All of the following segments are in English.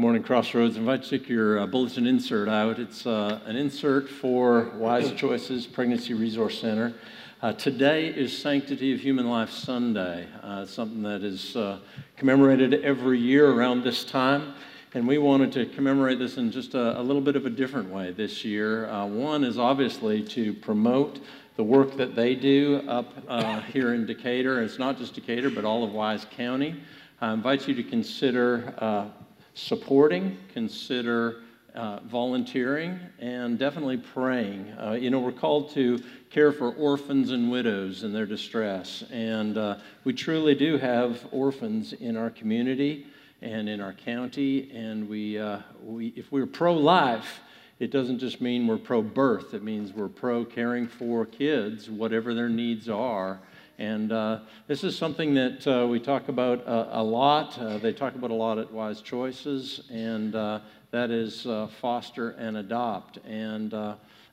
Good morning, Crossroads. I invite you to take your uh, bulletin insert out. It's uh, an insert for Wise Choices Pregnancy Resource Center. Uh, today is Sanctity of Human Life Sunday, uh, something that is uh, commemorated every year around this time. And we wanted to commemorate this in just a, a little bit of a different way this year. Uh, one is obviously to promote the work that they do up here in Decatur. It's not just Decatur, but all of Wise County. I invite you to consider supporting, consider uh, volunteering, and definitely praying. Uh, you know, we're called to care for orphans and widows in their distress, and uh, we truly do have orphans in our community and in our county. And we, uh, we if we're pro-life, it doesn't just mean we're pro-birth. It means we're pro caring for kids, whatever their needs are. And uh, this is something that uh, we talk about uh, a lot. Uh, they talk about a lot at Wise Choices, and uh, that is uh, foster and adopt. And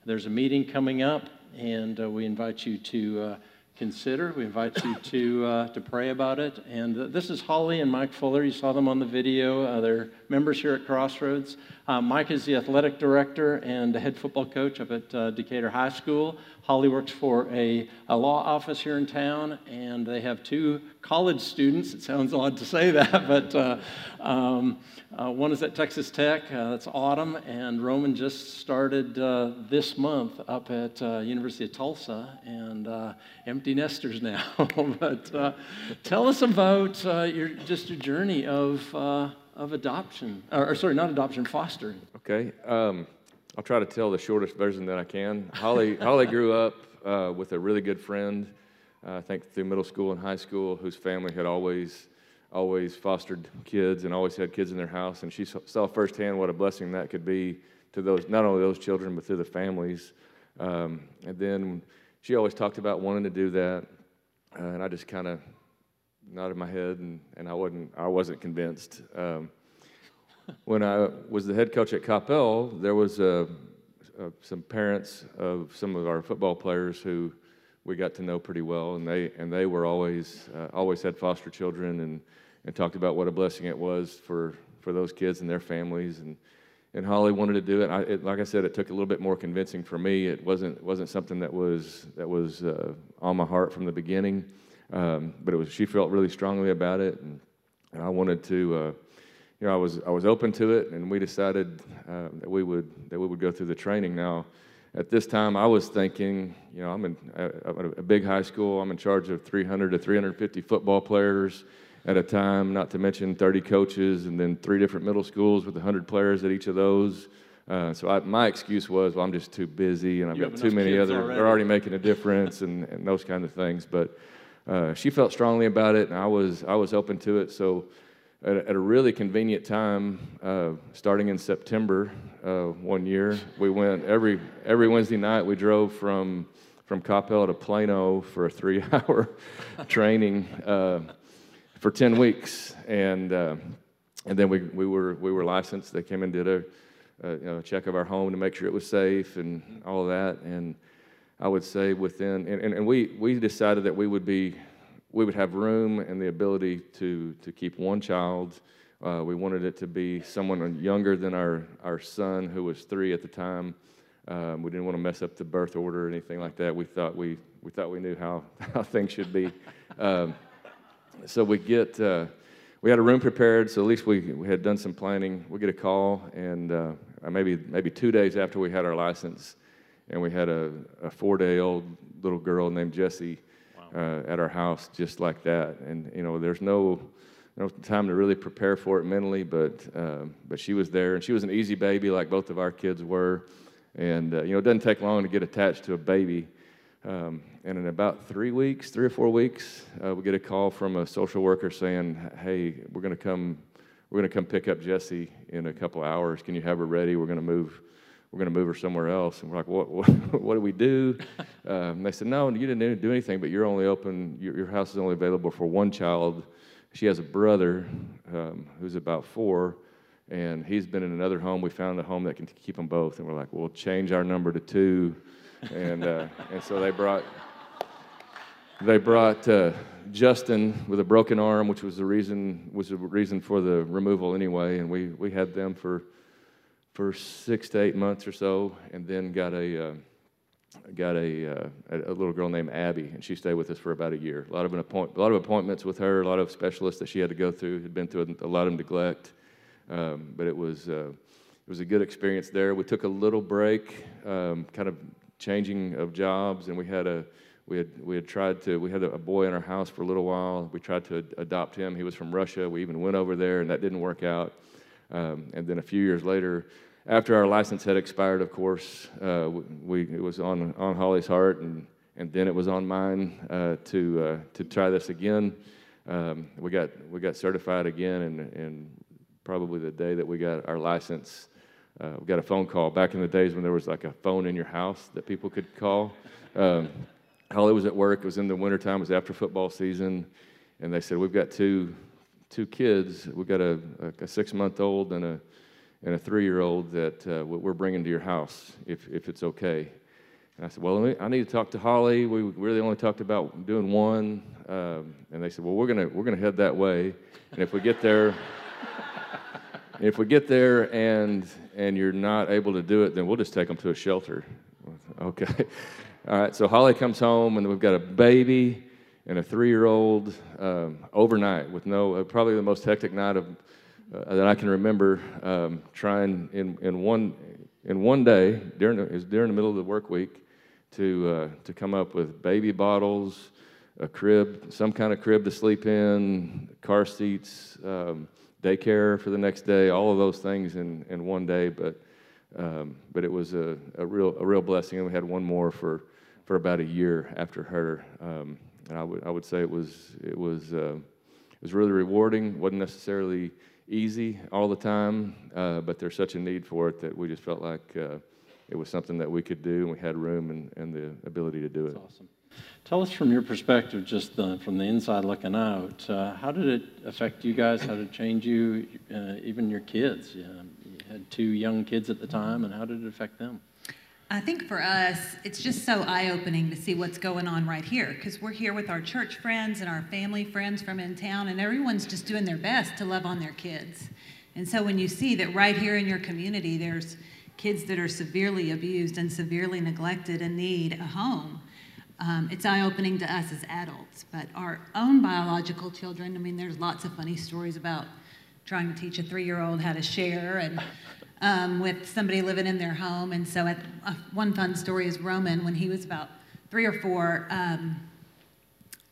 there's a meeting coming up, and we invite you to consider. We invite you to, uh, to pray about it. And uh, this is Holly and Mike Fuller. You saw them on the video. Uh, they're members here at Crossroads. Uh, Mike is the athletic director and the head football coach up at uh, Decatur High School. Holly works for a, a law office here in town, and they have two college students. It sounds odd to say that, but uh, um, uh, one is at Texas Tech. Uh, that's Autumn, and Roman just started uh, this month up at uh, University of Tulsa, and uh, empty nesters now. but tell us about your just your journey of of adoption, or, or, sorry, not adoption, fostering. Okay. Um, I'll try to tell the shortest version that I can. Holly, Holly grew up uh, with a really good friend, uh, I think through middle school and high school, whose family had always, always fostered kids and always had kids in their house. And she saw firsthand what a blessing that could be to those, not only those children, but to the families. Um, and then she always talked about wanting to do that. Uh, and I just kind of nodded my head, and, and I wasn't I wasn't convinced. Um, when I was the head coach at Coppell, there was uh, uh, some parents of some of our football players who we got to know pretty well, and they and they were always uh, always had foster children and and talked about what a blessing it was for for those kids and their families and. And Holly wanted to do it. I, it like I said, it took a little bit more convincing for me. It wasn't wasn't something that was that was uh, on my heart from the beginning. Um, but it was she felt really strongly about it, and, and I wanted to. Uh, you know, I was I was open to it, and we decided uh, that we would that we would go through the training. Now, at this time, I was thinking, you know, I'm in a, a big high school. I'm in charge of 300 to 350 football players at a time, not to mention 30 coaches, and then three different middle schools with 100 players at each of those. Uh, so I, my excuse was, well, I'm just too busy, and I've you got too many other. Already. They're already making a difference, and, and those kind of things. But uh, she felt strongly about it, and I was I was open to it. So, at, at a really convenient time, uh, starting in September uh, one year, we went every every Wednesday night. We drove from from Coppell to Plano for a three-hour training uh, for ten weeks, and uh, and then we we were we were licensed. They came and did a, a you know, check of our home to make sure it was safe and all that, and I would say within, and, and, and we, we decided that we would be, we would have room and the ability to, to keep one child. Uh, we wanted it to be someone younger than our, our son, who was three at the time. Um, we didn't want to mess up the birth order or anything like that. We thought we, we, thought we knew how, how things should be. Um, so we get, uh, we had a room prepared, so at least we, we had done some planning. We get a call, and uh, maybe, maybe two days after we had our license, and we had a, a four day old little girl named Jessie. Uh, at our house just like that. And, you know, there's no, no time to really prepare for it mentally, but, uh, but she was there. And she was an easy baby like both of our kids were. And, uh, you know, it doesn't take long to get attached to a baby. Um, and in about three weeks, three or four weeks, uh, we get a call from a social worker saying, hey, we're going to come. We're going to come pick up Jesse in a couple hours. Can you have her ready? We're going to move we're going to move her somewhere else. And we're like, what, what, what do we do? Um, they said, no, you didn't do anything, but you're only open, your, your, house is only available for one child. She has a brother um, who's about four, and he's been in another home. We found a home that can keep them both. And we're like, we'll change our number to two. And, uh, and so they brought, they brought uh, Justin with a broken arm, which was the reason was the reason for the removal anyway, and we, we had them for for six to eight months or so, and then got a uh, got a, uh, a little girl named Abby, and she stayed with us for about a year. A lot of an appoint, a lot of appointments with her, a lot of specialists that she had to go through. Had been through a, lot of neglect, um, but it was uh, it was a good experience there. We took a little break, um, kind of changing of jobs, and we had a we had we had tried to we had a boy in our house for a little while. We tried to adopt him. He was from Russia. We even went over there, and that didn't work out. Um, and then a few years later, after our license had expired, of course, uh, we, it was on, on Holly's heart, and, and then it was on mine uh, to, uh, to try this again. Um, we, got, we got certified again, and, and probably the day that we got our license, uh, we got a phone call. Back in the days when there was like a phone in your house that people could call. Um, Holly was at work. It was in the wintertime. It was after football season. And they said, We've got two, two kids. We've got a, a, six month old and a and a three year old that uh, we're bringing to your house if, if it's okay. And I said, Well, I need to talk to Holly. We really only talked about doing one. Um, and they said, Well, we're going we're gonna head that way. And if we get there, if we get there and, and you're not able to do it, then we'll just take them to a shelter. Okay. All right. So Holly comes home, and we've got a baby and a three year old um, overnight with no, uh, probably the most hectic night of uh, that I can remember um, trying in, in, one, in one day, during the, during the middle of the work week, to, uh, to come up with baby bottles, a crib, some kind of crib to sleep in, car seats, um, daycare for the next day, all of those things in, in one day. But, um, but it was a, a, real, a real blessing. And we had one more for, for about a year after her. And I would, I would say it was, it was, uh, it was really rewarding. wasn't necessarily easy all the time, uh, but there's such a need for it that we just felt like uh, it was something that we could do, and we had room and, and the ability to do it. That's awesome. Tell us from your perspective, just the, from the inside looking out, uh, how did it affect you guys? How did it change you, uh, even your kids? You had two young kids at the time, and how did it affect them? I think for us, it's just so eye opening to see what's going on right here because we're here with our church friends and our family friends from in town, and everyone's just doing their best to love on their kids. And so when you see that right here in your community, there's kids that are severely abused and severely neglected and need a home, um, it's eye opening to us as adults. But our own biological children, I mean, there's lots of funny stories about trying to teach a three year old how to share and um, with somebody living in their home. And so, at, uh, one fun story is Roman, when he was about three or four, um,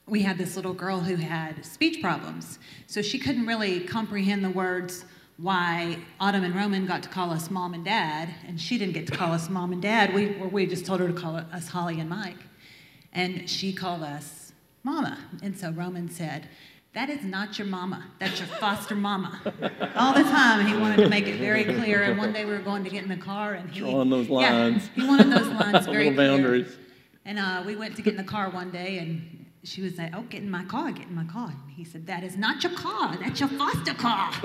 we had this little girl who had speech problems. So she couldn't really comprehend the words why Autumn and Roman got to call us mom and dad, and she didn't get to call us mom and dad. We, we just told her to call us Holly and Mike. And she called us mama. And so Roman said, that is not your mama. That's your foster mama. All the time, he wanted to make it very clear. And one day we were going to get in the car, and he drawing those lines. Yeah, he wanted those lines very Little boundaries. Clear. And uh, we went to get in the car one day, and she was like, "Oh, get in my car, get in my car." And he said, "That is not your car. That's your foster car."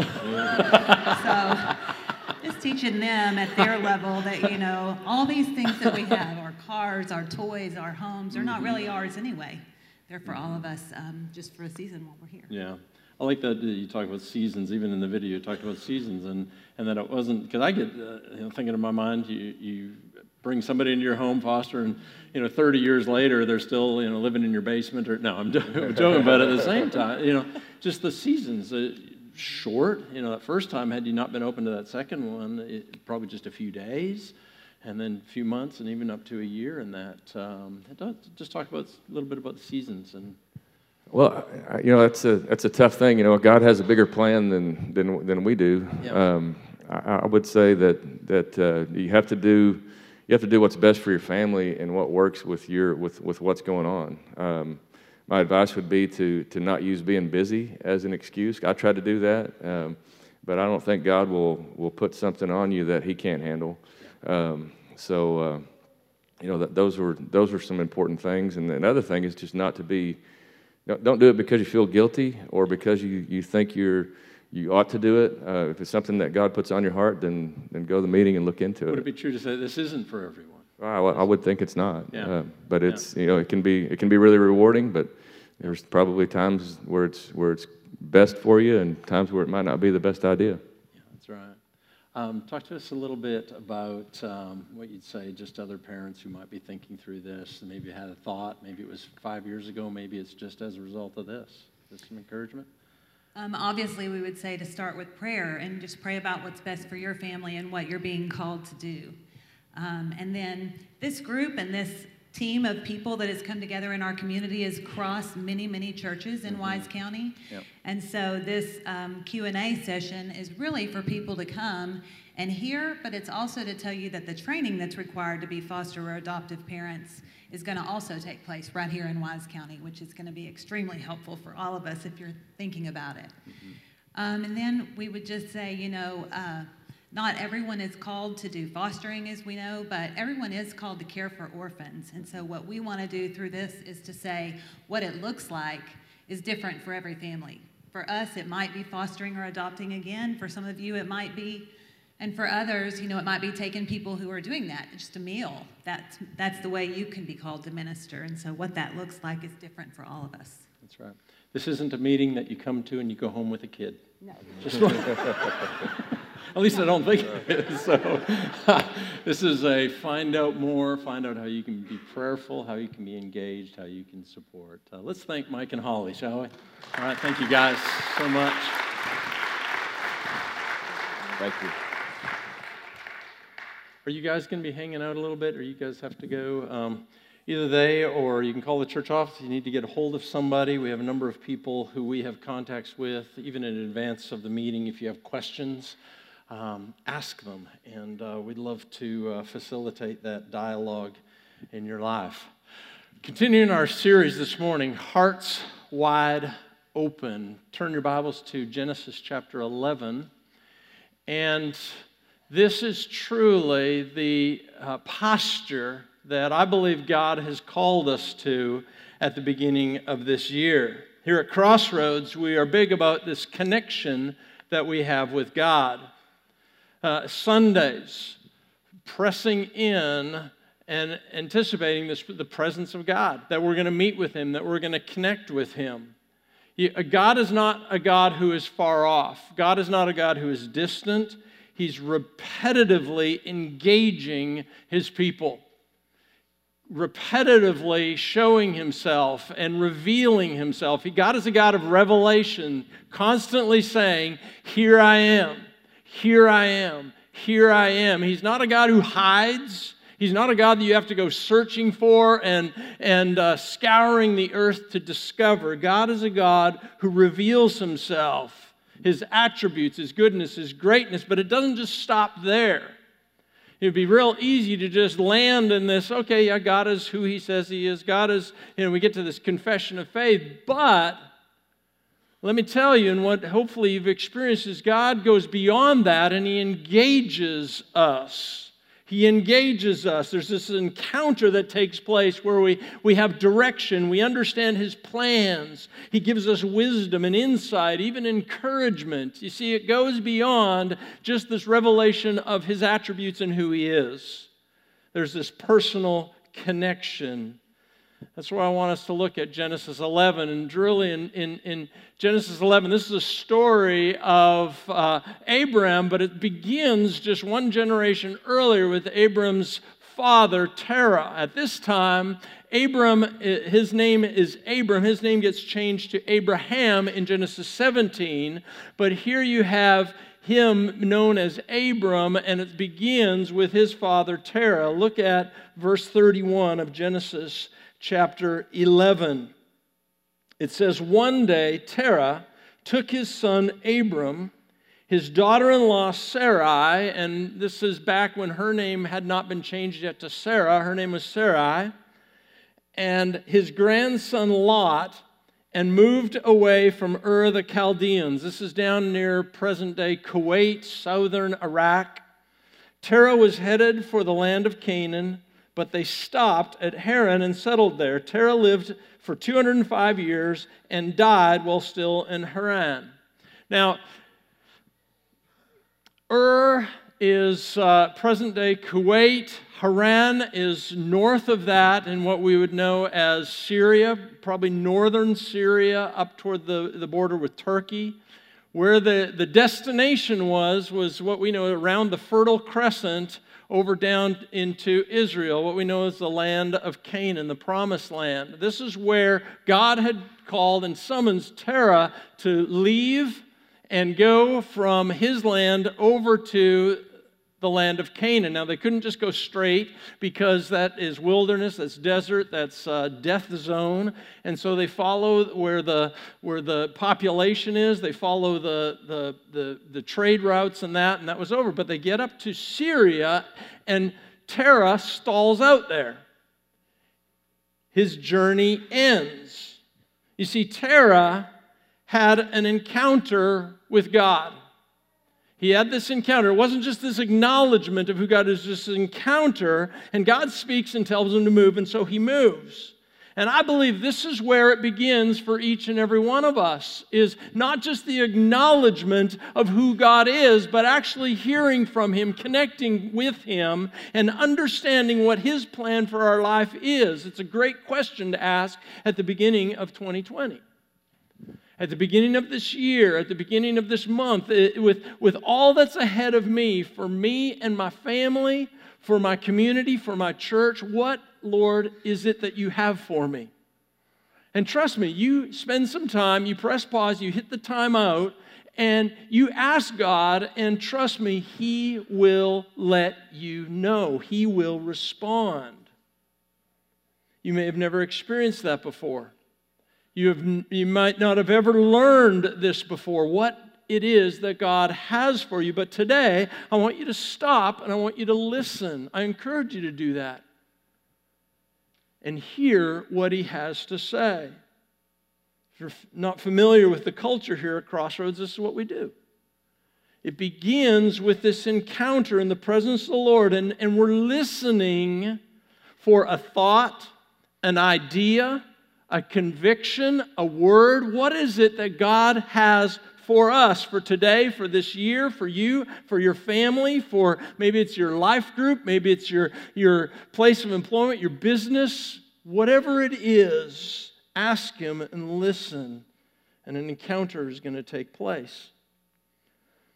so, just teaching them at their level that you know all these things that we have, our cars, our toys, our homes, are not really ours anyway there for all of us um, just for a season while we're here. Yeah. I like that you talk about seasons, even in the video, you talked about seasons, and, and that it wasn't, because I get uh, you know, thinking in my mind, you, you bring somebody into your home, foster, and you know, 30 years later, they're still you know living in your basement. Or no, I'm joking, but at the same time, you know, just the seasons. Uh, short, you know, that first time, had you not been open to that second one, it, probably just a few days and then a few months and even up to a year in that. Um, just talk about a little bit about the seasons and. Well, you know that's a that's a tough thing. You know, God has a bigger plan than than than we do. Yep. Um, I, I, would say that that uh, you have to do you have to do what's best for your family and what works with your with with what's going on. Um, my advice would be to to not use being busy as an excuse. I tried to do that, um, but I don't think God will will put something on you that He can't handle. Um, so, uh, you know, that, those were those were some important things. And another thing is just not to be. Don't, don't do it because you feel guilty or because you, you think you're you ought to do it. Uh, if it's something that God puts on your heart, then then go to the meeting and look into it. Would it be true to say this isn't for everyone? I, I would think it's not, Yeah. uh, but it's you know it can be it can be really rewarding, but there's probably times where it's where it's best for you, and times where it might not be the best idea. Yeah, that's right. Um, talk to us a little bit about um, what you'd say, just other parents who might be thinking through this, and maybe had a thought. Maybe it was five years ago. Maybe it's just as a result of this. Just some encouragement. Um, obviously, we would say to start with prayer and just pray about what's best for your family and what you're being called to do. Um, and then this group and this team of people that has come together in our community has crossed many, many churches in Wise County. Yep. And so this um, Q&A session is really for people to come and hear, but it's also to tell you that the training that's required to be foster or adoptive parents is going to also take place right here in Wise County, which is going to be extremely helpful for all of us if you're thinking about it. Um, and then we would just say, you know, uh, not everyone is called to do fostering, as we know, but everyone is called to care for orphans. And so, what we want to do through this is to say what it looks like is different for every family. For us, it might be fostering or adopting again. For some of you, it might be, and for others, you know, it might be taking people who are doing that, just a meal. That's, that's the way you can be called to minister. And so, what that looks like is different for all of us. That's right. This isn't a meeting that you come to and you go home with a kid. No. Just at least I don't think it is. So this is a find out more, find out how you can be prayerful, how you can be engaged, how you can support. Uh, let's thank Mike and Holly, shall we? All right, thank you guys so much. Thank you. Are you guys going to be hanging out a little bit, or you guys have to go? Um, either they, or you can call the church office. You need to get a hold of somebody. We have a number of people who we have contacts with, even in advance of the meeting. If you have questions, um, ask them, and uh, we'd love to uh, facilitate that dialogue in your life. Continuing our series this morning, Hearts Wide Open. Turn your Bibles to Genesis chapter 11. And this is truly the uh, posture that I believe God has called us to at the beginning of this year. Here at Crossroads, we are big about this connection that we have with God. Uh, Sundays, pressing in and anticipating this, the presence of God, that we're going to meet with Him, that we're going to connect with Him. Uh, God is not a God who is far off, God is not a God who is distant. He's repetitively engaging His people repetitively showing himself and revealing himself. He, God is a God of revelation, constantly saying, Here I am, here I am, here I am. He's not a God who hides. He's not a God that you have to go searching for and, and uh, scouring the earth to discover. God is a God who reveals himself, his attributes, his goodness, his greatness, but it doesn't just stop there. It'd be real easy to just land in this, okay, yeah, God is who he says he is. God is, you know, we get to this confession of faith. But let me tell you, and what hopefully you've experienced is God goes beyond that and he engages us. He engages us. There's this encounter that takes place where we, we have direction, we understand His plans. He gives us wisdom and insight, even encouragement. You see, it goes beyond just this revelation of His attributes and who He is. There's this personal connection. That's where I want us to look at Genesis 11. And really, in, in, in Genesis 11, this is a story of uh, Abram, but it begins just one generation earlier with Abram's father, Terah. At this time, Abram, his name is Abram. His name gets changed to Abraham in Genesis 17. But here you have him known as Abram, and it begins with his father, Terah. Look at verse 31 of Genesis chapter 11. It says, One day Terah took his son Abram, his daughter in law Sarai, and this is back when her name had not been changed yet to Sarah, her name was Sarai, and his grandson Lot, and moved away from Ur the Chaldeans. This is down near present day Kuwait, southern Iraq. Terah was headed for the land of Canaan but they stopped at Haran and settled there. Terah lived for 205 years and died while still in Haran. Now, Ur is uh, present day Kuwait. Haran is north of that in what we would know as Syria, probably northern Syria, up toward the, the border with Turkey. Where the, the destination was, was what we know around the Fertile Crescent over down into Israel, what we know as the land of Canaan, the promised land. This is where God had called and summons Terah to leave and go from his land over to the land of Canaan. Now, they couldn't just go straight because that is wilderness, that's desert, that's uh, death zone. And so they follow where the, where the population is, they follow the, the, the, the trade routes and that, and that was over. But they get up to Syria, and Terah stalls out there. His journey ends. You see, Terah had an encounter with God. He had this encounter. It wasn't just this acknowledgement of who God is, this encounter, and God speaks and tells him to move, and so he moves. And I believe this is where it begins for each and every one of us is not just the acknowledgement of who God is, but actually hearing from him, connecting with him and understanding what his plan for our life is. It's a great question to ask at the beginning of 2020 at the beginning of this year, at the beginning of this month, it, eh, with, with all that's ahead of me, for me and my family, for my community, for my church, what, Lord, is it that you have for me? And trust me, you spend some time, you press pause, you hit the time out, and you ask God, and trust me, He will let you know. He will respond. You may have never experienced that before. You, have, you might not have ever learned this before, what it is that God has for you. But today, I want you to stop and I want you to listen. I encourage you to do that and hear what He has to say. If you're not familiar with the culture here at Crossroads, this is what we do. It begins with this encounter in the presence of the Lord, and, and we're listening for a thought, an idea, a conviction, a word? What is it that God has for us for today, for this year, for you, for your family, for maybe it's your life group, maybe it's your, your place of employment, your business, whatever it is, ask Him and listen, and an encounter is going to take place.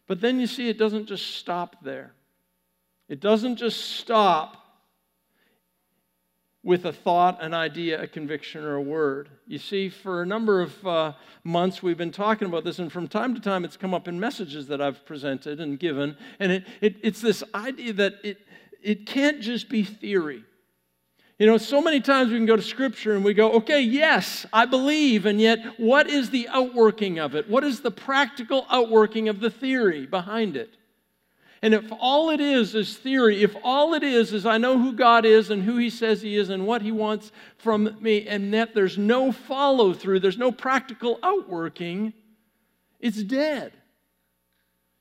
But then you see, it doesn't just stop there. It doesn't just stop with a thought, an idea, a conviction, or a word. You see, for a number of uh, months we've been talking about this, and from time to time it's come up in messages that I've presented and given. And it, it, it's this idea that it, it can't just be theory. You know, so many times we can go to Scripture and we go, okay, yes, I believe, and yet what is the outworking of it? What is the practical outworking of the theory behind it? And if all it is is theory, if all it is is I know who God is and who He says He is and what He wants from me, and that there's no follow through, there's no practical outworking, it's dead.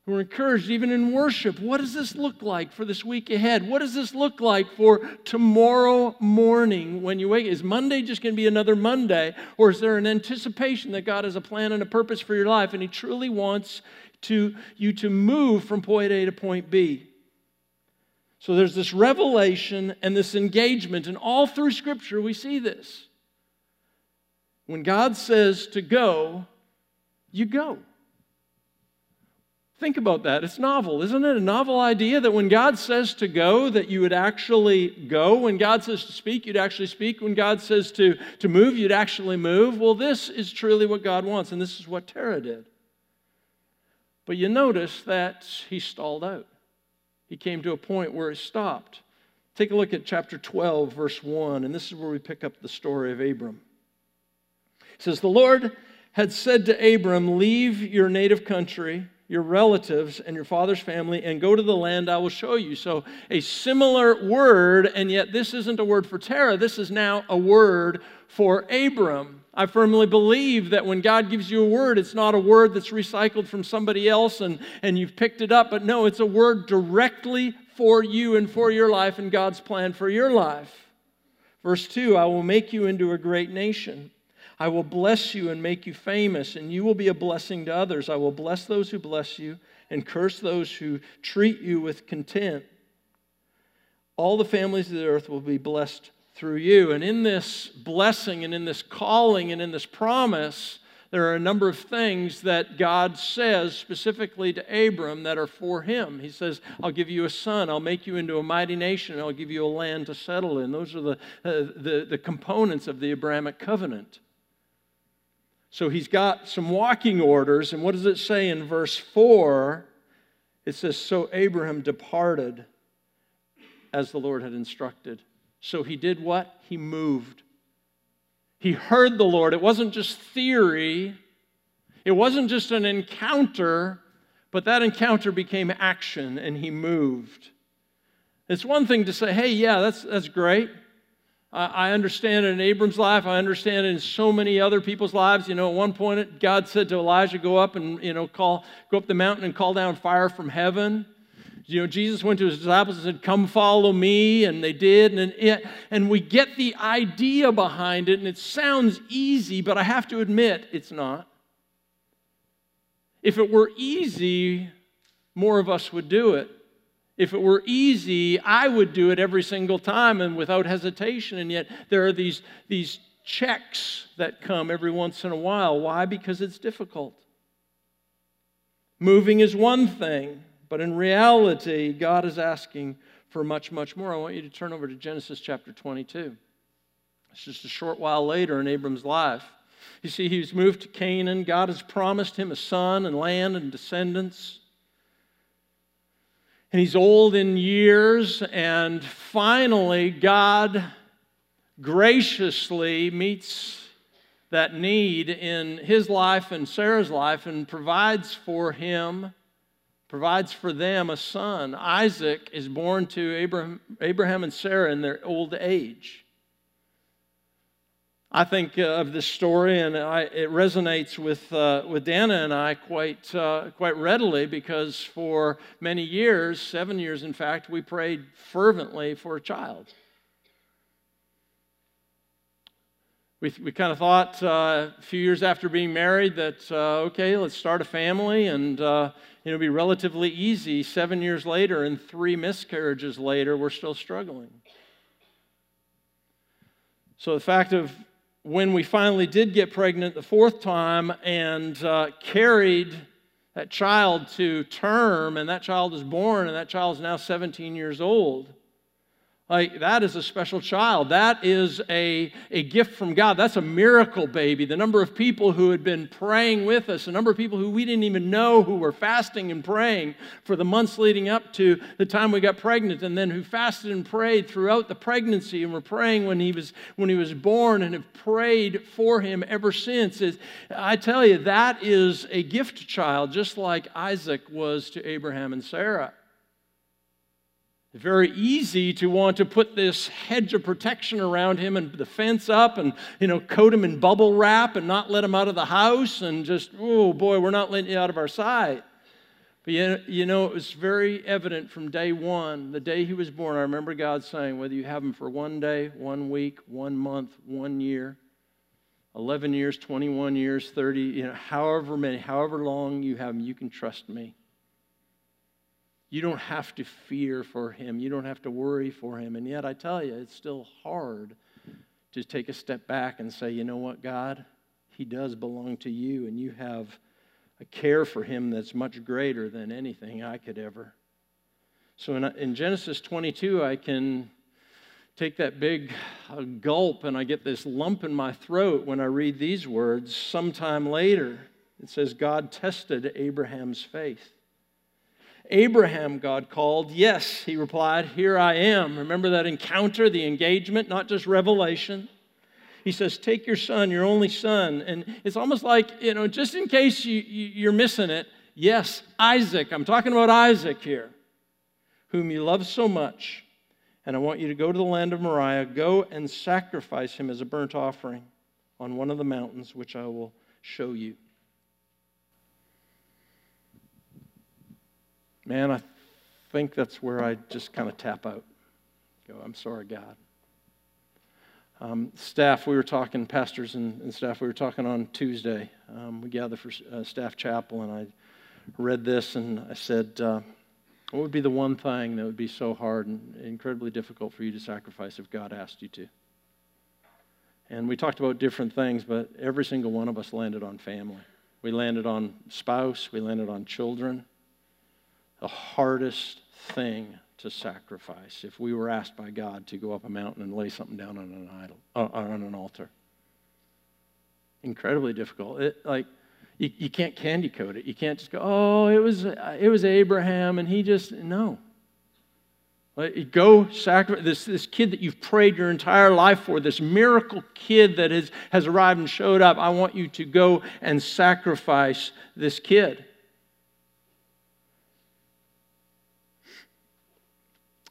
We're encouraged even in worship. What does this look like for this week ahead? What does this look like for tomorrow morning when you wake? Is Monday just going to be another Monday? Or is there an anticipation that God has a plan and a purpose for your life and He truly wants to you to move from point A to point B. So there's this revelation and this engagement, and all through Scripture we see this. When God says to go, you go. Think about that. It's novel, isn't it? A novel idea that when God says to go, that you would actually go. When God says to speak, you'd actually speak. When God says to, to move, you'd actually move. Well, this is truly what God wants, and this is what Terah did. But you notice that he stalled out. He came to a point where he stopped. Take a look at chapter 12, verse 1, and this is where we pick up the story of Abram. It says, The Lord had said to Abram, Leave your native country, your relatives, and your father's family, and go to the land I will show you. So, a similar word, and yet this isn't a word for Terah, this is now a word for Abram. I firmly believe that when God gives you a word, it's not a word that's recycled from somebody else and, and you've picked it up, but no, it's a word directly for you and for your life and God's plan for your life. Verse 2 I will make you into a great nation. I will bless you and make you famous, and you will be a blessing to others. I will bless those who bless you, and curse those who treat you with contempt. All the families of the earth will be blessed through you. And in this blessing and in this calling and in this promise, there are a number of things that God says specifically to Abram that are for him. He says, I'll give you a son, I'll make you into a mighty nation, I'll give you a land to settle in. Those are the, uh, the, the components of the Abrahamic covenant. So he's got some walking orders, and what does it say in verse 4? It says, So Abraham departed as the Lord had instructed. So he did what? He moved. He heard the Lord. It wasn't just theory, it wasn't just an encounter, but that encounter became action and he moved. It's one thing to say, hey, yeah, that's, that's great. I understand it in Abram's life. I understand it in so many other people's lives. You know, at one point, God said to Elijah, "Go up and you know, call, go up the mountain and call down fire from heaven." You know, Jesus went to his disciples and said, Come follow me. And they did. And, it, and we get the idea behind it, and it sounds easy, but I have to admit it's not. If it were easy, more of us would do it. If it were easy, I would do it every single time and without hesitation. And yet, there are these, these checks that come every once in a while. Why? Because it's difficult. Moving is one thing. But in reality, God is asking for much, much more. I want you to turn over to Genesis chapter 22. It's just a short while later in Abram's life. You see, he's moved to Canaan. God has promised him a son and land and descendants. And he's old in years, and finally, God graciously meets that need in his life and Sarah's life and provides for him provides for them a son. Isaac is born to Abraham, Abraham and Sarah in their old age. I think uh, of this story, and I, it resonates with, uh, with Dana and I quite, uh, quite readily because for many years, seven years in fact, we prayed fervently for a child. we, we kind of thought uh, a few years after being married that, uh, okay, let's start a family and uh, it'll be relatively easy. Seven years later and three miscarriages later, we're still struggling. So the fact of when we finally did get pregnant the fourth time and uh, carried that child to term, and that child is born, and that child is now 17 years old like, that is a special child. That is a, a gift from God. That's a miracle baby. The number of people who had been praying with us, the number of people who we didn't even know who were fasting and praying for the months leading up to the time we got pregnant, and then who fasted and prayed throughout the pregnancy and were praying when he was, when he was born and have prayed for him ever since. Is, I tell you, that is a gift child, just like Isaac was to Abraham and Sarah very easy to want to put this hedge of protection around him and the fence up and you know coat him in bubble wrap and not let him out of the house and just oh boy we're not letting you out of our sight. But you know it was very evident from day one the day he was born i remember god saying whether you have him for one day one week one month one year 11 years 21 years 30 you know however many however long you have him you can trust me you don't have to fear for him. You don't have to worry for him. And yet, I tell you, it's still hard to take a step back and say, you know what, God? He does belong to you, and you have a care for him that's much greater than anything I could ever. So in, in Genesis 22, I can take that big uh, gulp and I get this lump in my throat when I read these words. Sometime later, it says, God tested Abraham's faith. Abraham, God called. Yes, he replied, Here I am. Remember that encounter, the engagement, not just revelation. He says, Take your son, your only son. And it's almost like, you know, just in case you, you, are missing it, yes, Isaac. I'm talking about Isaac here, whom you love so much. And I want you to go to the land of Moriah, go and sacrifice him as a burnt offering on one of the mountains, which I will show you. Man, I think that's where I just kind of tap out. Go, I'm sorry, God. Um, staff, we were talking, pastors and, and, staff, we were talking on Tuesday. Um, we gathered for uh, staff chapel, and I read this and I said, uh, What would be the one thing that would be so hard and incredibly difficult for you to sacrifice if God asked you to? And we talked about different things, but every single one of us landed on family. We landed on spouse, we landed on children. The hardest thing to sacrifice if we were asked by God to go up a mountain and lay something down on an idol, uh, on an altar. Incredibly difficult. It, like, you, you can't candy coat it. You can't just go, oh, it was, it was Abraham and he just, no. Go sacrifice this, this kid that you've prayed your entire life for, this miracle kid that has, has arrived and showed up. I want you to go and sacrifice this kid.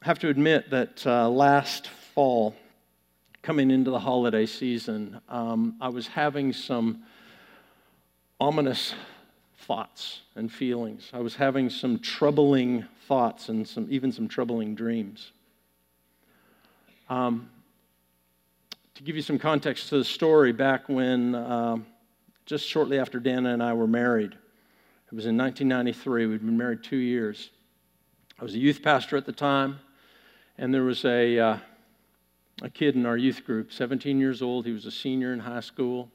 Have to admit that uh, last fall, coming into the holiday season, um, I was having some ominous thoughts and feelings. I was having some troubling thoughts and some, even some troubling dreams. Um, to give you some context to the story, back when, uh, just shortly after Dana and I were married, it was in 1993, we'd been married two years. I was a youth pastor at the time, and there was a, uh, a kid in our youth group, 17 years old. He was a senior in high school.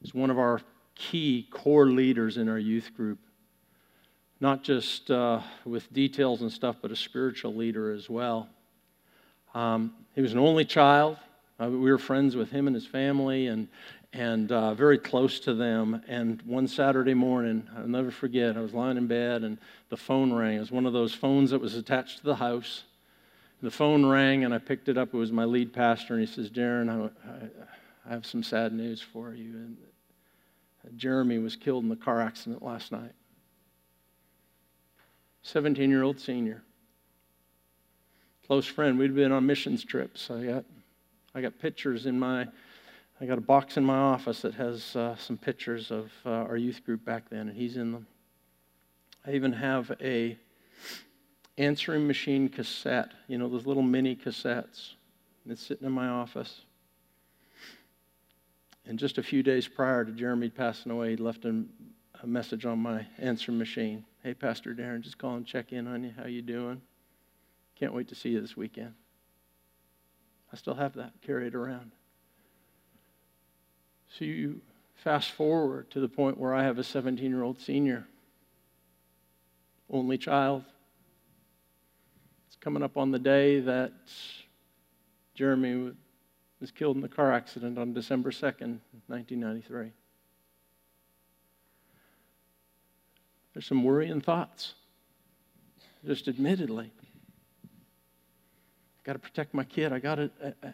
He's one of our key core leaders in our youth group not just uh, with details and stuff, but a spiritual leader as well. Um, he was an only child. Uh, we were friends with him and his family and, and uh, very close to them. And one Saturday morning, I'll never forget, I was lying in bed and the phone rang. It was one of those phones that was attached to the house. The phone rang and I picked it up. It was my lead pastor, and he says, Darren, I, I, have some sad news for you. And Jeremy was killed in the car accident last night. 17 year old senior. Close friend. We'd been on missions trips. I got, I got pictures in my, I got a box in my office that has uh, some pictures of uh, our youth group back then, and he's in them. I even have a answering machine cassette, you know, those little mini cassettes. It's sitting in my office. And just a few days prior to Jeremy passing away, he left a, message on my answering machine. Hey, Pastor Darren, just call and check in on you. How you doing? Can't wait to see you this weekend. I still have that, carry it around. So you fast forward to the point where I have a 17 year old senior, only child. Coming up on the day that Jeremy was killed in the car accident on December 2nd, 1993. There's some worrying thoughts, just admittedly. I've got to protect my kid. I got to. Uh, uh,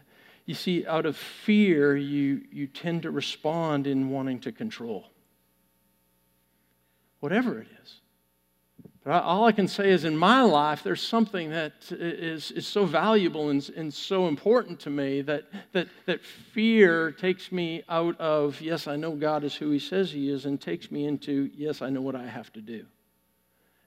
you see, out of fear, you, you tend to respond in wanting to control. Whatever it is. All I can say is in my life, there's something that is, is so valuable and, and so important to me that, that, that fear takes me out of, yes, I know God is who He says He is, and takes me into, yes, I know what I have to do.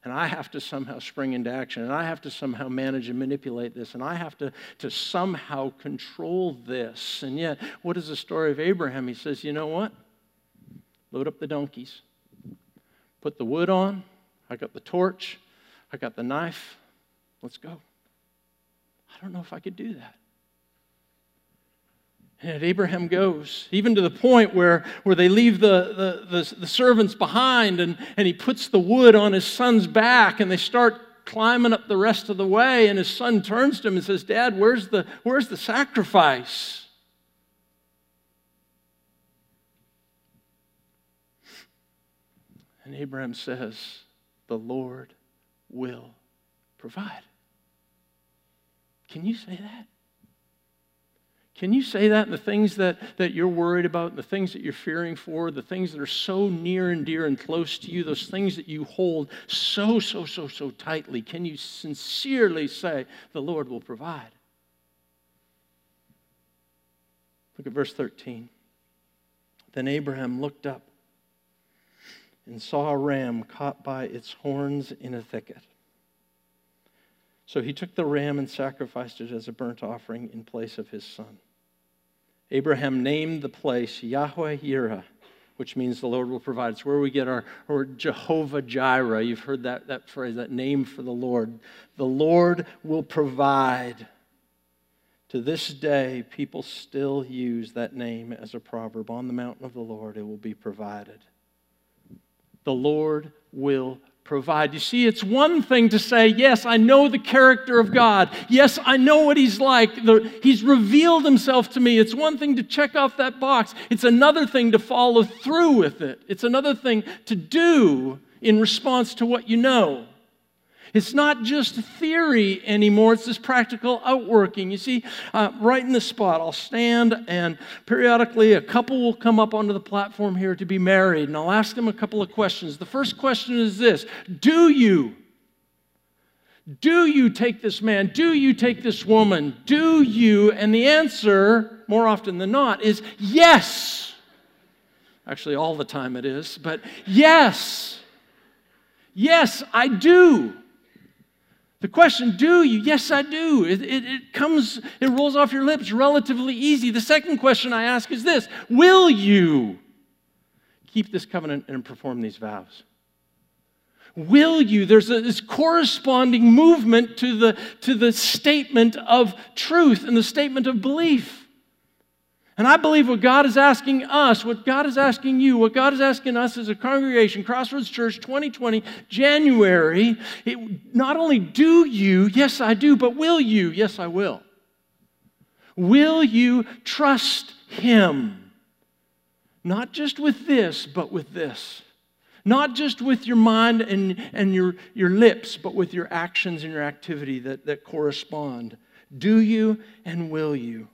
And I have to somehow spring into action, and I have to somehow manage and manipulate this, and I have to, to somehow control this. And yet, what is the story of Abraham? He says, you know what? Load up the donkeys, put the wood on I got the torch. I got the knife. Let's go. I don't know if I could do that. And Abraham goes, even to the point where, where they leave the, the, the, the, servants behind, and, and he puts the wood on his son's back, and they start climbing up the rest of the way. And his son turns to him and says, Dad, where's the, where's the sacrifice? And Abraham says, the Lord will provide. Can you say that? Can you say that the things that, that you're worried about, the things that you're fearing for, the things that are so near and dear and close to you, those things that you hold so, so, so, so tightly? Can you sincerely say, The Lord will provide? Look at verse 13. Then Abraham looked up and saw a ram caught by its horns in a thicket. So he took the ram and sacrificed it as a burnt offering in place of his son. Abraham named the place Yahweh Yireh, which means the Lord will provide. It's where we get our or Jehovah Jireh. You've heard that, that phrase, that name for the Lord. The Lord will provide. To this day, people still use that name as a proverb. On the mountain of the Lord, it will be provided. The Lord will provide. You see, it's one thing to say, Yes, I know the character of God. Yes, I know what He's like. He's revealed Himself to me. It's one thing to check off that box, it's another thing to follow through with it. It's another thing to do in response to what you know. It's not just theory anymore, it's this practical outworking. You see, uh, right in the spot, I'll stand and periodically a couple will come up onto the platform here to be married, and I'll ask them a couple of questions. The first question is this Do you? Do you take this man? Do you take this woman? Do you? And the answer, more often than not, is yes. Actually, all the time it is, but yes. Yes, I do. The question, do you? Yes, I do. It, it, it, comes, it rolls off your lips relatively easy. The second question I ask is this Will you keep this covenant and perform these vows? Will you? There's a, this corresponding movement to the, to the statement of truth and the statement of belief. And I believe what God is asking us, what God is asking you, what God is asking us as a congregation, Crossroads Church 2020, January, it, not only do you, yes, I do, but will you? Yes, I will. Will you trust Him? Not just with this, but with this. Not just with your mind and, and your, your lips, but with your actions and your activity that, that correspond. Do you and will you?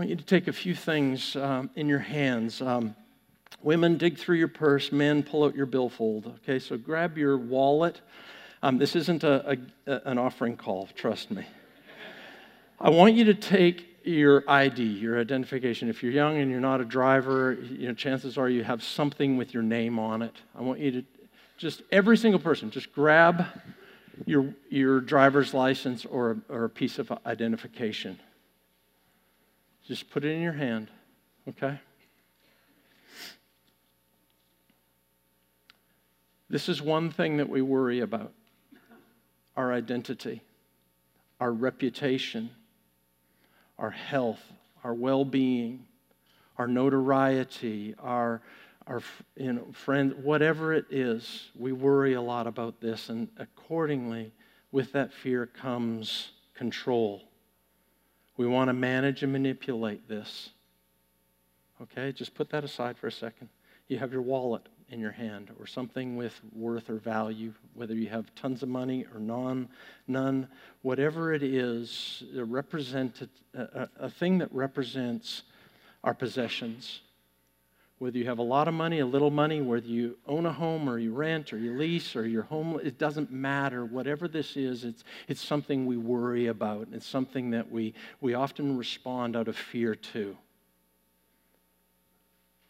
I want you to take a few things um, in your hands. Um, women, dig through your purse. Men, pull out your billfold. Okay, so grab your wallet. Um, this isn't a, a, an offering call, trust me. I want you to take your ID, your identification. If you're young and you're not a driver, you know, chances are you have something with your name on it. I want you to just, every single person, just grab your, your driver's license or, or a piece of identification. Just put it in your hand, okay? This is one thing that we worry about our identity, our reputation, our health, our well being, our notoriety, our, our you know, friend, whatever it is, we worry a lot about this. And accordingly, with that fear comes control. We want to manage and manipulate this. Okay, just put that aside for a second. You have your wallet in your hand or something with worth or value, whether you have tons of money or non, none, whatever it is, a, a, uh, uh, a thing that represents our possessions whether you have a lot of money, a little money, whether you own a home or you rent or you lease or you're homeless, it doesn't matter. Whatever this is, it's, it's something we worry about. It's something that we, we often respond out of fear to.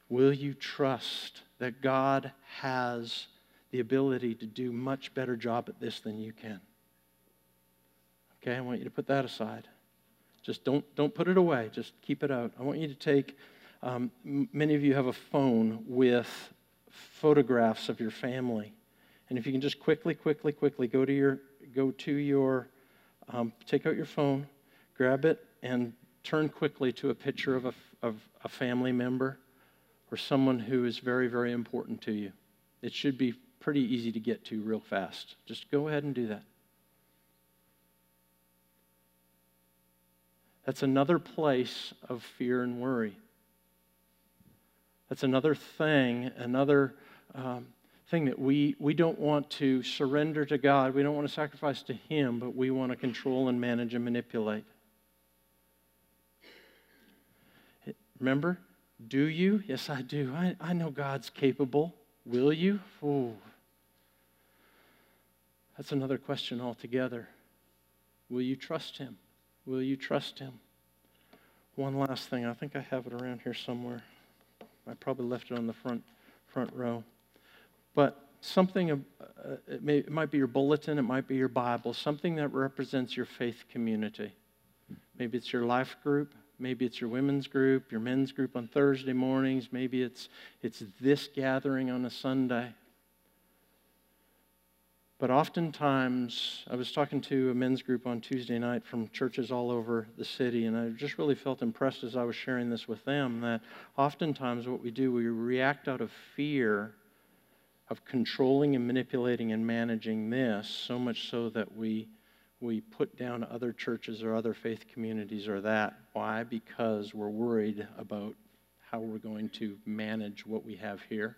Will you trust that God has the ability to do much better job at this than you can? Okay, I want you to put that aside. Just don't, don't put it away. Just keep it out. I want you to take um, many of you have a phone with photographs of your family. And if you can just quickly, quickly, quickly go to your, go to your, um, take out your phone, grab it, and turn quickly to a picture of a, of a family member or someone who is very, very important to you. It should be pretty easy to get to real fast. Just go ahead and do that. That's another place of fear and worry. That's another thing, another um, thing that we, we don't want to surrender to God. We don't want to sacrifice to Him, but we want to control and manage and manipulate. Remember? Do you? Yes, I do. I, I know God's capable. Will you? Ooh. That's another question altogether. Will you trust Him? Will you trust Him? One last thing. I think I have it around here somewhere. I probably left it on the front, front row. But something, uh, it, may, it might be your bulletin, it might be your Bible, something that represents your faith community. Maybe it's your life group, Maybe it's your women's group, your men's group on Thursday mornings. Maybe it's, it's this gathering on a Sunday. But oftentimes, I was talking to a men's group on Tuesday night from churches all over the city, and I just really felt impressed as I was sharing this with them that oftentimes what we do, we react out of fear of controlling and manipulating and managing this, so much so that we, we put down other churches or other faith communities or that. Why? Because we're worried about how we're going to manage what we have here.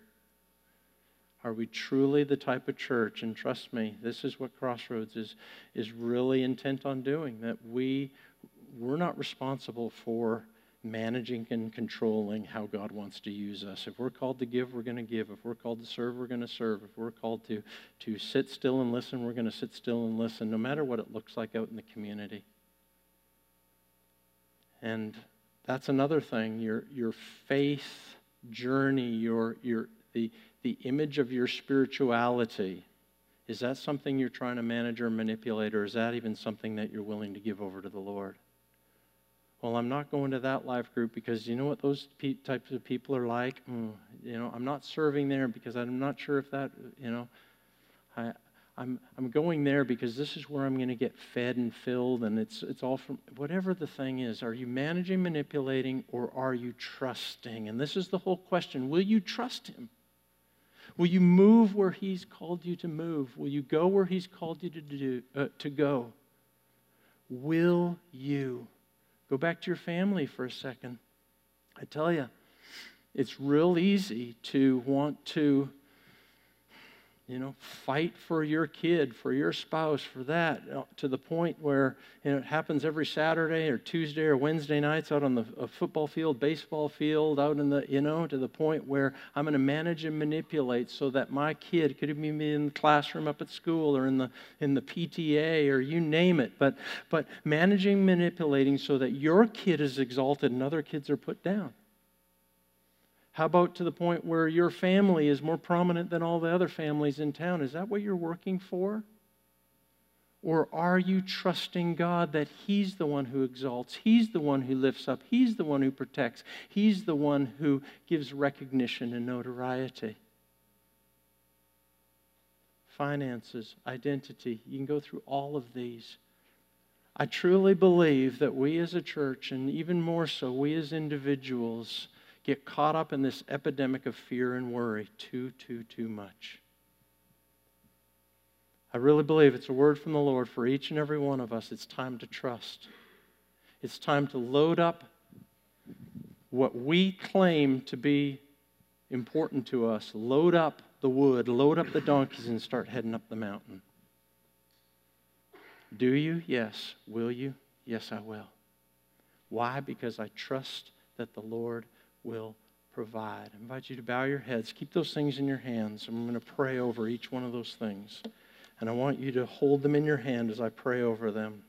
Are we truly the type of church? And trust me, this is what Crossroads is, is really intent on doing that we, we're not responsible for managing and controlling how God wants to use us. If we're called to give, we're going to give. If we're called to serve, we're going to serve. If we're called to, to sit still and listen, we're going to sit still and listen, no matter what it looks like out in the community. And that's another thing. Your, your faith journey, your, your, the, the image of your spirituality, is that something you're trying to manage or manipulate, or is that even something that you're willing to give over to the Lord? Well, I'm not going to that life group because you know what those pe- types of people are like? Mm, you know, I'm not serving there because I'm not sure if that, you know, I, I'm, I'm going there because this is where I'm going to get fed and filled, and it's, it's all from whatever the thing is. Are you managing, manipulating, or are you trusting? And this is the whole question Will you trust Him? Will you move where He's called you to move? Will you go where He's called you to, do, uh, to go? Will you? Go back to your family for a second. I tell you, it's real easy to want to you know, fight for your kid, for your spouse, for that, uh, to the point where you know, it happens every Saturday or Tuesday or Wednesday nights out on the football field, baseball field, out in the, you know, to the point where I'm going to manage and manipulate so that my kid could be in the classroom up at school or in the, in the PTA or you name it, but, but managing, manipulating so that your kid is exalted and other kids are put down. How about to the point where your family is more prominent than all the other families in town? Is that what you're working for? Or are you trusting God that He's the one who exalts, He's the one who lifts up, He's the one who protects, He's the one who gives recognition and notoriety? Finances, identity, you can go through all of these. I truly believe that we as a church, and even more so, we as individuals, get caught up in this epidemic of fear and worry too, too, too much. I really believe it's a word from the Lord for each and every one of us. It's time to trust. It's time to load up what we claim to be important to us. Load up the wood, load up the donkeys, and start heading up the mountain. Do you? Yes. Will you? Yes, I will. Why? Because I trust that the Lord will provide. I invite you to bow your heads. Keep those things in your hands. I'm going to pray over each one of those things. And I want you to hold them in your hand as I pray over them.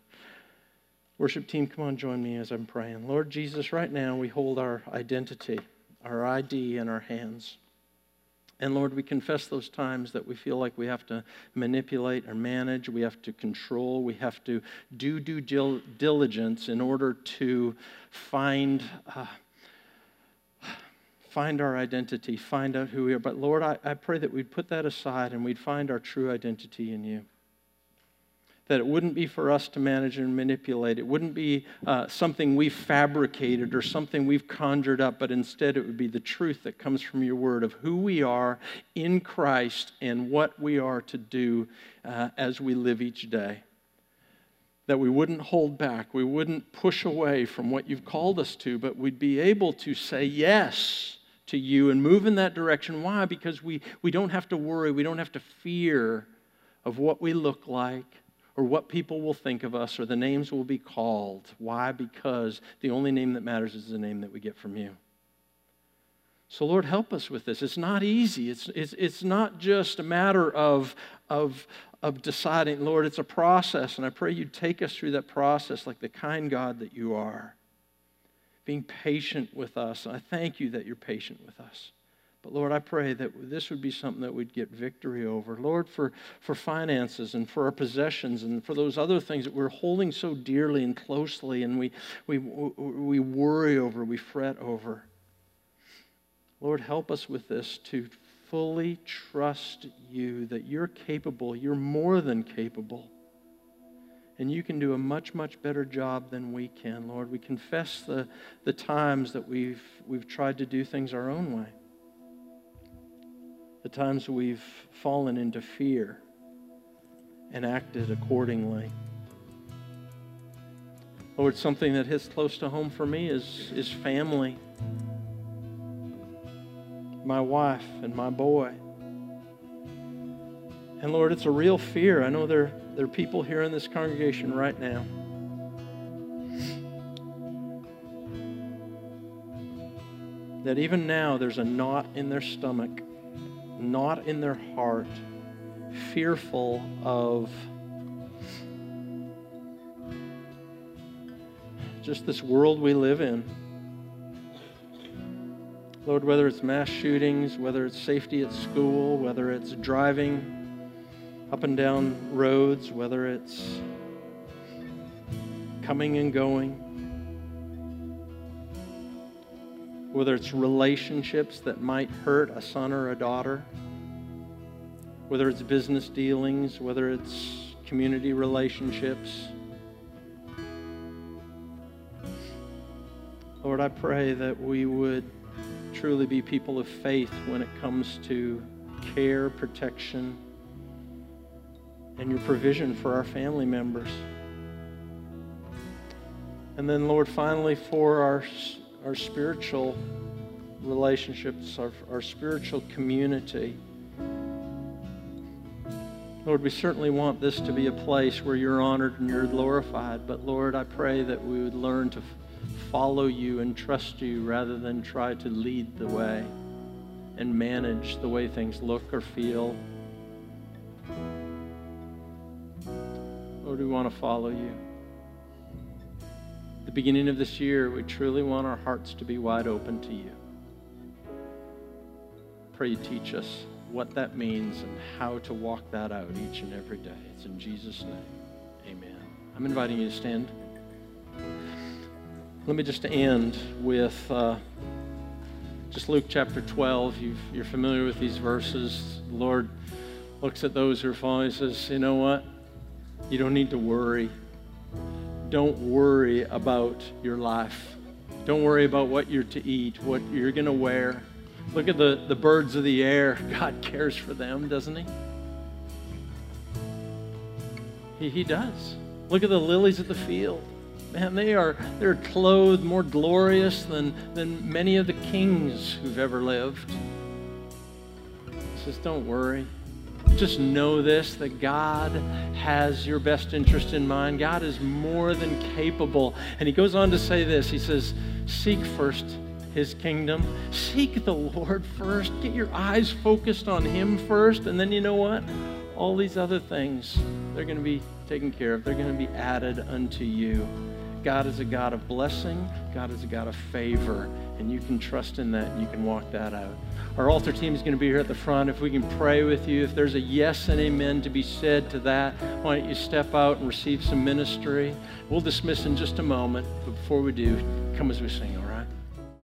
Worship team, come on, join me as I'm praying. Lord Jesus, right now we hold our identity, our ID in our hands. And Lord, we confess those times that we feel like we have to manipulate or manage, we have to control, we have to do due diligence in order to find. Uh, find our identity, find out who we are. But Lord, I, I pray that we'd put that aside and we'd find our true identity in you. That it wouldn't be for us to manage and manipulate. It wouldn't be uh, something we've fabricated or something we've conjured up, but instead it would be the truth that comes from your word of who we are in Christ and what we are to do uh, as we live each day that we wouldn't hold back, we wouldn't push away from what you've called us to, but we'd be able to say yes to you and move in that direction. Why? Because we, we don't have to worry, we don't have to fear of what we look like or what people will think of us or the names will be called. Why? Because the only name that matters is the name that we get from you. So, Lord, help us with this. It's not easy. It's, it's, it's not just a matter of, of, of deciding, Lord, it's a process. And I pray you take us through that process like the kind God that you are being patient with us. And I thank you that you're patient with us. But Lord, I pray that this would be something that we'd get victory over. Lord, for, for finances and for our possessions and for those other things that we're holding so dearly and closely and we, we, we worry over, we fret over. Lord, help us with this to fully trust you that you're capable, you're more than capable. And you can do a much, much better job than we can, Lord. We confess the, the times that we've, we've tried to do things our own way the times we've fallen into fear and acted accordingly. Lord, something that hits close to home for me is, is family. My wife and my boy. And Lord, it's a real fear. I know there, there are people here in this congregation right now. That even now there's a knot in their stomach knot in their heart, fearful of just this world we live in. Lord, whether it's mass shootings, whether it's safety at school, whether it's driving up and down roads, whether it's coming and going, whether it's relationships that might hurt a son or a daughter, whether it's business dealings, whether it's community relationships. Lord, I pray that we would truly be people of faith when it comes to care, protection, and your provision for our family members. And then, Lord, finally, for our our spiritual relationships, our, our spiritual community. Lord, we certainly want this to be a place where you're honored and you're glorified. But Lord, I pray that we would learn to follow you and trust you rather than try to lead the way and manage the way things look or feel. Lord, we want to follow you the beginning of this year, we truly want our hearts to be wide open to you. Pray you teach us what that means and how to walk that out each and every day. It's in Jesus' name. Amen. I'm inviting you to stand. Let me just end with uh, just Luke chapter 12. you are familiar with these verses. The Lord looks at those who are following and says, You know what? You don't need to worry don't worry about your life. Don't worry about what you're to eat, what you're going to wear. Look at the, the birds of the air. God cares for them, doesn't He? He, he does. Look at the lilies of the field. Man, they are they're clothed more glorious than, than many of the kings who've ever lived. He says, Don't worry just know this that God has your best interest in mind. God is more than capable. And he goes on to say this He says, Seek first his kingdom, seek the Lord first, get your eyes focused on him first, and then you know what? All these other things, they're going to be taken care of, they're going to be added unto you. God is a God of blessing, God is a God of favor, and you can trust in that and you can walk that out. Our altar team is going to be here at the front. If we can pray with you, if there's a yes and amen to be said to that, why don't you step out and receive some ministry? We'll dismiss in just a moment, but before we do, come as we sing, all right?